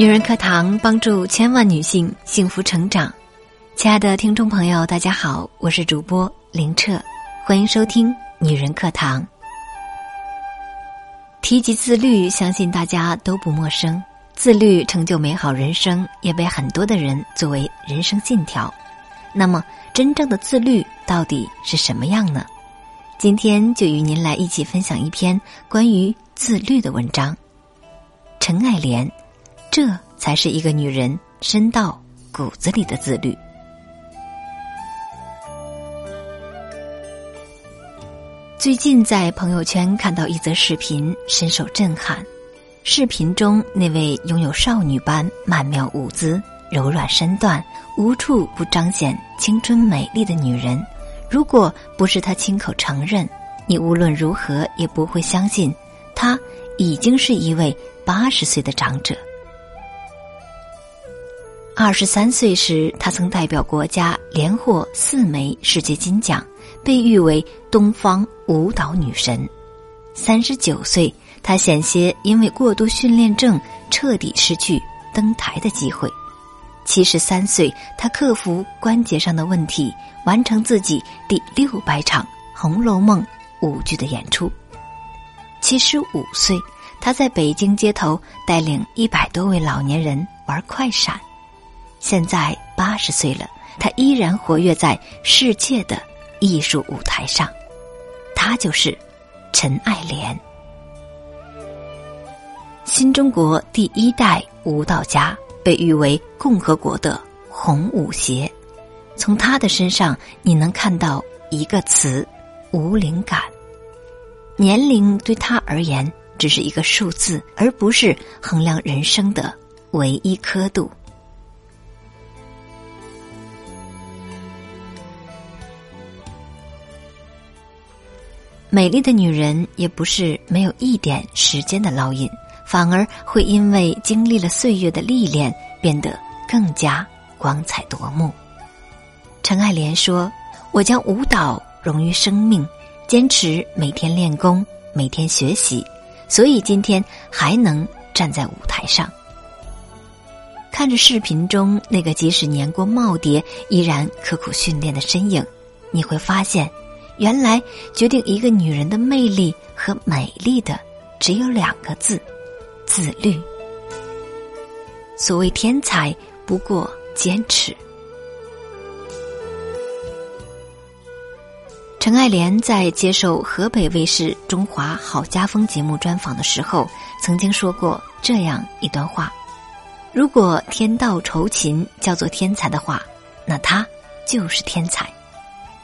女人课堂帮助千万女性幸福成长。亲爱的听众朋友，大家好，我是主播林澈，欢迎收听女人课堂。提及自律，相信大家都不陌生。自律成就美好人生，也被很多的人作为人生信条。那么，真正的自律到底是什么样呢？今天就与您来一起分享一篇关于自律的文章。陈爱莲。这才是一个女人深到骨子里的自律。最近在朋友圈看到一则视频，深受震撼。视频中那位拥有少女般曼妙舞姿、柔软身段、无处不彰显青春美丽的女人，如果不是她亲口承认，你无论如何也不会相信，她已经是一位八十岁的长者。二十三岁时，她曾代表国家连获四枚世界金奖，被誉为东方舞蹈女神。三十九岁，她险些因为过度训练症彻底失去登台的机会。七十三岁，她克服关节上的问题，完成自己第六百场《红楼梦》舞剧的演出。七十五岁，她在北京街头带领一百多位老年人玩快闪。现在八十岁了，他依然活跃在世界的艺术舞台上。他就是陈爱莲，新中国第一代舞蹈家，被誉为共和国的红舞鞋。从他的身上，你能看到一个词：无灵感。年龄对他而言只是一个数字，而不是衡量人生的唯一刻度。美丽的女人也不是没有一点时间的烙印，反而会因为经历了岁月的历练，变得更加光彩夺目。陈爱莲说：“我将舞蹈融于生命，坚持每天练功，每天学习，所以今天还能站在舞台上。”看着视频中那个即使年过耄耋依然刻苦训练的身影，你会发现。原来决定一个女人的魅力和美丽的，只有两个字：自律。所谓天才，不过坚持。陈爱莲在接受河北卫视《中华好家风》节目专访的时候，曾经说过这样一段话：如果天道酬勤叫做天才的话，那他就是天才。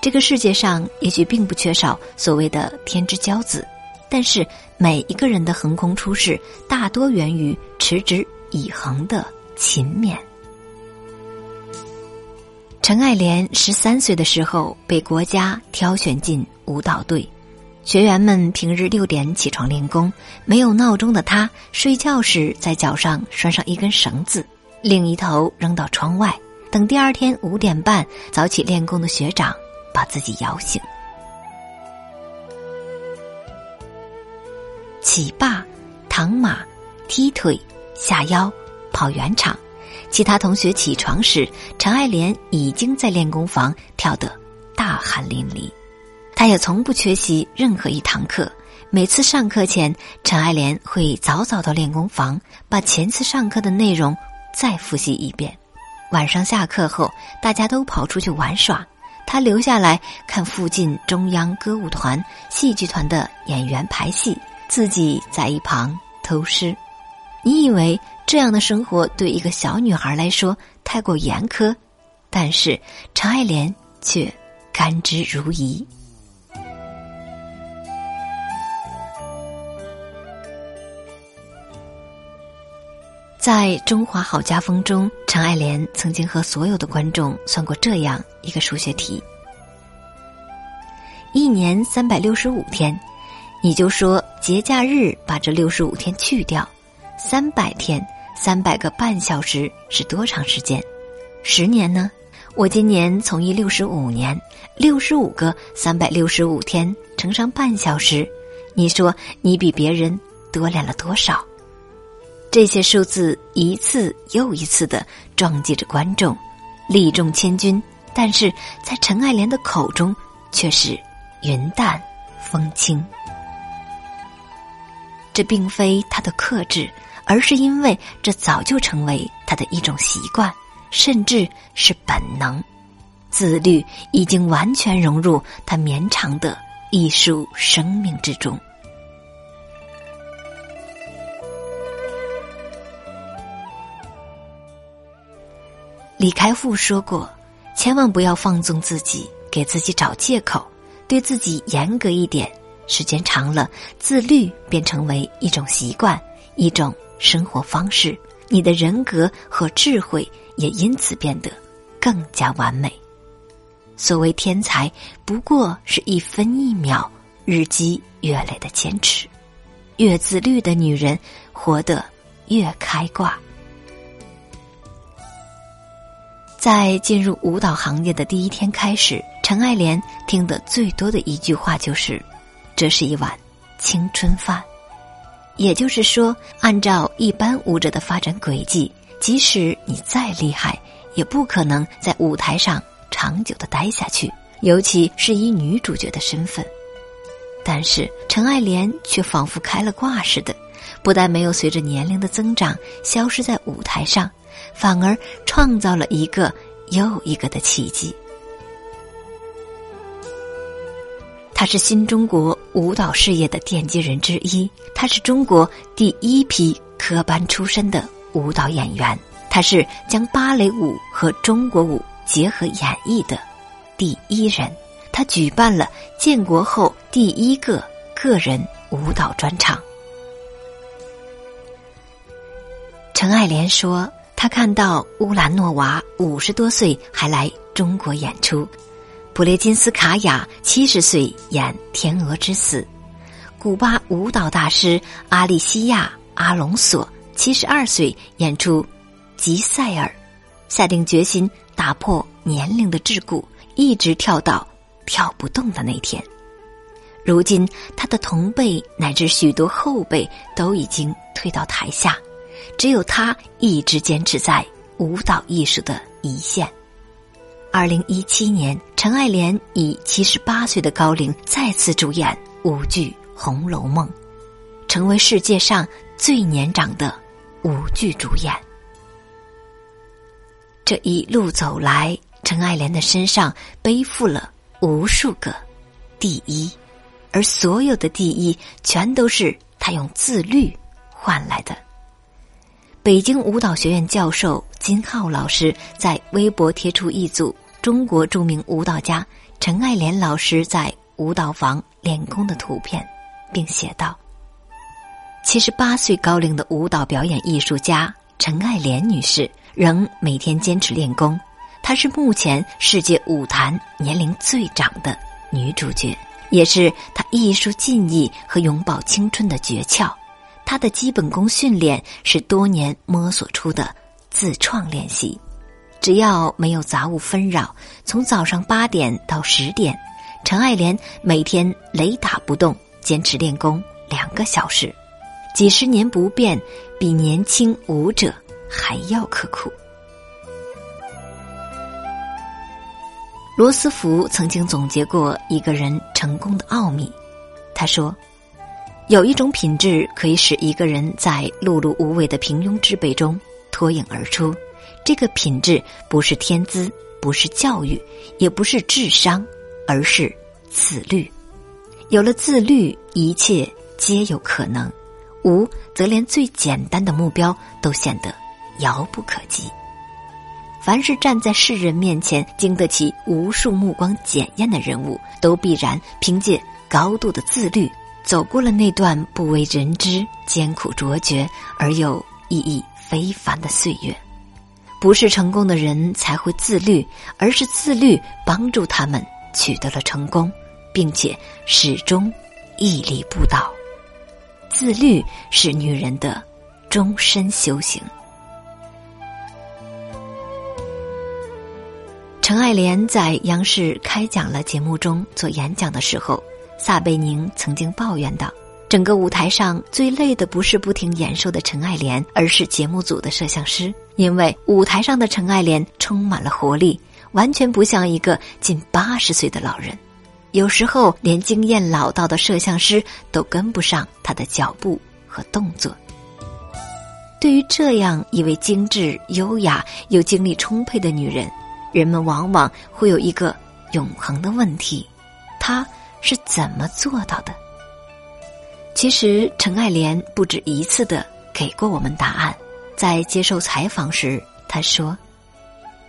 这个世界上也许并不缺少所谓的天之骄子，但是每一个人的横空出世，大多源于持之以恒的勤勉。陈爱莲十三岁的时候被国家挑选进舞蹈队，学员们平日六点起床练功，没有闹钟的她睡觉时在脚上拴上一根绳子，另一头扔到窗外，等第二天五点半早起练功的学长。把自己摇醒，起霸、躺马、踢腿、下腰、跑圆场。其他同学起床时，陈爱莲已经在练功房跳得大汗淋漓。她也从不缺席任何一堂课。每次上课前，陈爱莲会早早到练功房，把前次上课的内容再复习一遍。晚上下课后，大家都跑出去玩耍。他留下来看附近中央歌舞团、戏剧团的演员排戏，自己在一旁偷师。你以为这样的生活对一个小女孩来说太过严苛，但是陈爱莲却甘之如饴。在中华好家风中，陈爱莲曾经和所有的观众算过这样一个数学题：一年三百六十五天，你就说节假日把这六十五天去掉，三百天，三百个半小时是多长时间？十年呢？我今年从医六十五年，六十五个三百六十五天乘上半小时，你说你比别人多练了多少？这些数字一次又一次的撞击着观众，力重千钧，但是在陈爱莲的口中却是云淡风轻。这并非她的克制，而是因为这早就成为她的一种习惯，甚至是本能。自律已经完全融入她绵长的艺术生命之中。李开复说过：“千万不要放纵自己，给自己找借口，对自己严格一点。时间长了，自律便成为一种习惯，一种生活方式。你的人格和智慧也因此变得更加完美。所谓天才，不过是一分一秒、日积月累的坚持。越自律的女人，活得越开挂。”在进入舞蹈行业的第一天开始，陈爱莲听的最多的一句话就是：“这是一碗青春饭。”也就是说，按照一般舞者的发展轨迹，即使你再厉害，也不可能在舞台上长久的待下去，尤其是以女主角的身份。但是陈爱莲却仿佛开了挂似的，不但没有随着年龄的增长消失在舞台上。反而创造了一个又一个的奇迹。他是新中国舞蹈事业的奠基人之一，他是中国第一批科班出身的舞蹈演员，他是将芭蕾舞和中国舞结合演绎的第一人，他举办了建国后第一个个人舞蹈专场。陈爱莲说。他看到乌兰诺娃五十多岁还来中国演出，普列金斯卡娅七十岁演《天鹅之死》，古巴舞蹈大师阿利西亚阿隆索七十二岁演出《吉赛尔》，下定决心打破年龄的桎梏，一直跳到跳不动的那天。如今，他的同辈乃至许多后辈都已经退到台下。只有他一直坚持在舞蹈艺术的一线。二零一七年，陈爱莲以七十八岁的高龄再次主演舞剧《红楼梦》，成为世界上最年长的舞剧主演。这一路走来，陈爱莲的身上背负了无数个第一，而所有的第一，全都是她用自律换来的。北京舞蹈学院教授金浩老师在微博贴出一组中国著名舞蹈家陈爱莲老师在舞蹈房练功的图片，并写道：“七十八岁高龄的舞蹈表演艺术家陈爱莲女士仍每天坚持练功，她是目前世界舞坛年龄最长的女主角，也是她艺术技艺和永葆青春的诀窍。”他的基本功训练是多年摸索出的自创练习，只要没有杂物纷扰，从早上八点到十点，陈爱莲每天雷打不动坚持练功两个小时，几十年不变，比年轻舞者还要刻苦。罗斯福曾经总结过一个人成功的奥秘，他说。有一种品质可以使一个人在碌碌无为的平庸之辈中脱颖而出，这个品质不是天资，不是教育，也不是智商，而是自律。有了自律，一切皆有可能；无，则连最简单的目标都显得遥不可及。凡是站在世人面前经得起无数目光检验的人物，都必然凭借高度的自律。走过了那段不为人知、艰苦卓绝而又意义非凡的岁月，不是成功的人才会自律，而是自律帮助他们取得了成功，并且始终屹立不倒。自律是女人的终身修行。陈爱莲在央视开讲了节目中做演讲的时候。撒贝宁曾经抱怨道：“整个舞台上最累的不是不停演说的陈爱莲，而是节目组的摄像师。因为舞台上的陈爱莲充满了活力，完全不像一个近八十岁的老人。有时候连经验老道的摄像师都跟不上她的脚步和动作。对于这样一位精致、优雅又精力充沛的女人，人们往往会有一个永恒的问题：她是怎么做到的？其实，陈爱莲不止一次的给过我们答案。在接受采访时，她说：“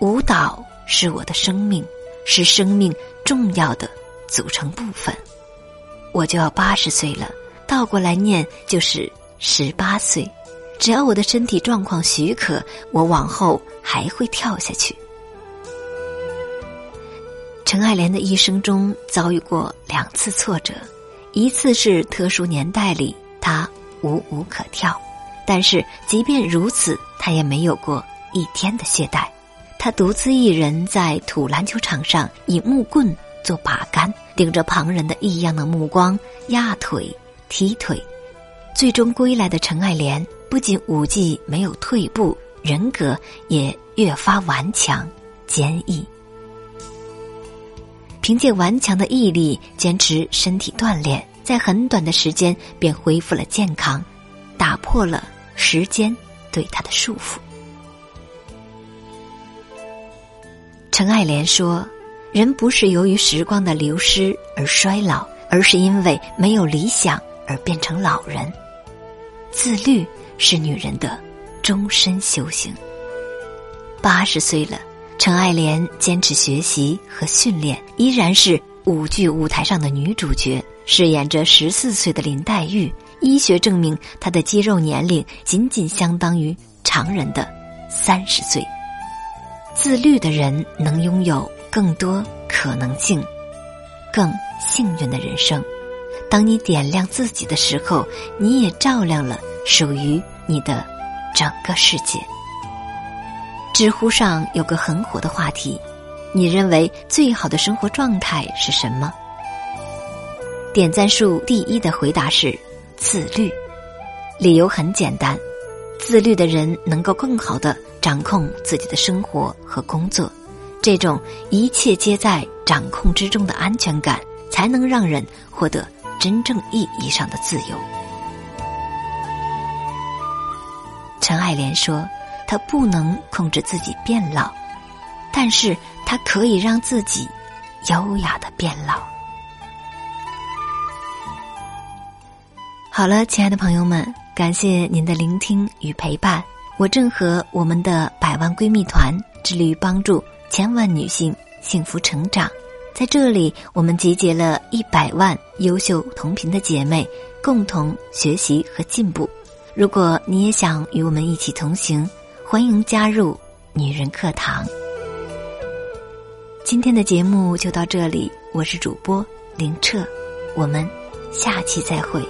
舞蹈是我的生命，是生命重要的组成部分。我就要八十岁了，倒过来念就是十八岁。只要我的身体状况许可，我往后还会跳下去。”陈爱莲的一生中遭遇过两次挫折。一次是特殊年代里，他无舞可跳，但是即便如此，他也没有过一天的懈怠。他独自一人在土篮球场上以木棍做把杆，顶着旁人的异样的目光压腿、踢腿，最终归来的陈爱莲不仅舞技没有退步，人格也越发顽强、坚毅。凭借顽强的毅力，坚持身体锻炼，在很短的时间便恢复了健康，打破了时间对他的束缚。陈爱莲说：“人不是由于时光的流失而衰老，而是因为没有理想而变成老人。自律是女人的终身修行。”八十岁了。陈爱莲坚持学习和训练，依然是舞剧舞台上的女主角，饰演着十四岁的林黛玉。医学证明，她的肌肉年龄仅仅相当于常人的三十岁。自律的人能拥有更多可能性，更幸运的人生。当你点亮自己的时候，你也照亮了属于你的整个世界。知乎上有个很火的话题：你认为最好的生活状态是什么？点赞数第一的回答是自律。理由很简单，自律的人能够更好的掌控自己的生活和工作，这种一切皆在掌控之中的安全感，才能让人获得真正意义上的自由。陈爱莲说。他不能控制自己变老，但是他可以让自己优雅的变老。好了，亲爱的朋友们，感谢您的聆听与陪伴。我正和我们的百万闺蜜团致力于帮助千万女性幸福成长，在这里，我们集结了一百万优秀同频的姐妹，共同学习和进步。如果你也想与我们一起同行。欢迎加入女人课堂。今天的节目就到这里，我是主播林澈，我们下期再会。